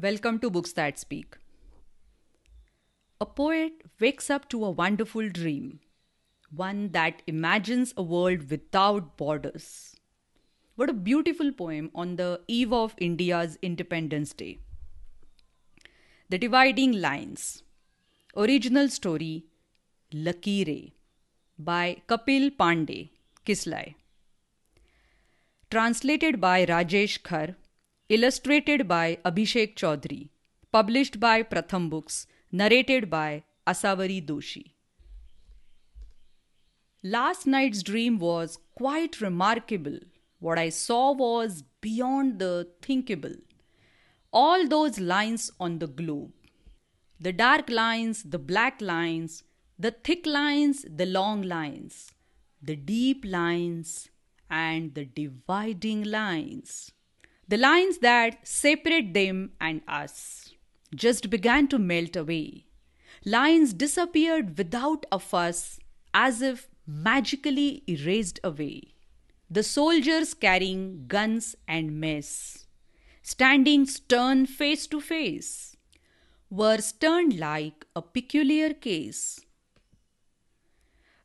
Welcome to Books That Speak. A poet wakes up to a wonderful dream, one that imagines a world without borders. What a beautiful poem on the eve of India's Independence Day. The Dividing Lines. Original story Lakire by Kapil Pandey, Kislai. Translated by Rajesh Khar illustrated by Abhishek Chaudhary, published by Pratham Books, narrated by Asavari Doshi. Last night's dream was quite remarkable. What I saw was beyond the thinkable. All those lines on the globe the dark lines, the black lines, the thick lines, the long lines, the deep lines, and the dividing lines. The lines that separate them and us just began to melt away. Lines disappeared without a fuss, as if magically erased away. The soldiers carrying guns and mess, standing stern face to face, were stern like a peculiar case.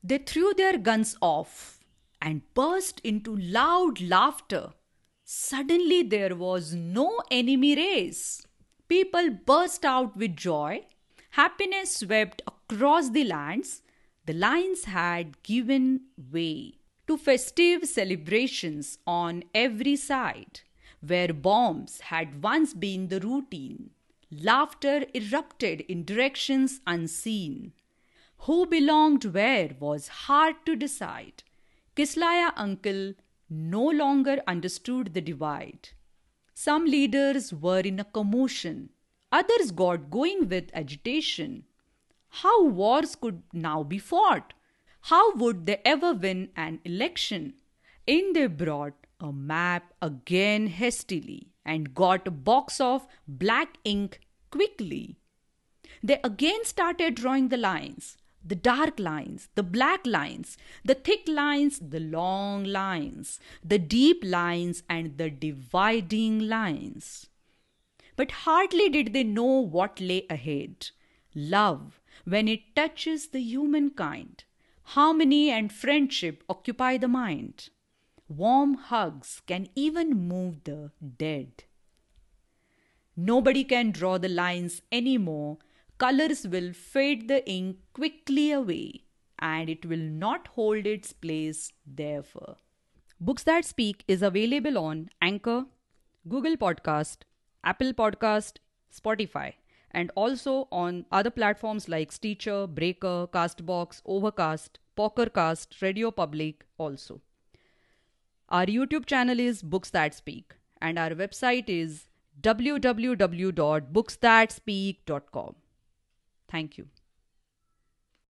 They threw their guns off and burst into loud laughter Suddenly there was no enemy race. People burst out with joy. Happiness swept across the lands. The lines had given way to festive celebrations on every side, where bombs had once been the routine. Laughter erupted in directions unseen. Who belonged where was hard to decide. Kislaya uncle no longer understood the divide. Some leaders were in a commotion, others got going with agitation. How wars could now be fought? How would they ever win an election? In they brought a map again hastily and got a box of black ink quickly. They again started drawing the lines the dark lines, the black lines, the thick lines, the long lines, the deep lines, and the dividing lines. But hardly did they know what lay ahead. Love, when it touches the humankind, harmony and friendship occupy the mind. Warm hugs can even move the dead. Nobody can draw the lines anymore colors will fade the ink quickly away and it will not hold its place therefore. Books That Speak is available on Anchor, Google Podcast, Apple Podcast, Spotify, and also on other platforms like Stitcher, Breaker, Castbox, Overcast, Pocket Cast, Radio Public also. Our YouTube channel is Books That Speak and our website is www.booksthatspeak.com. Thank you.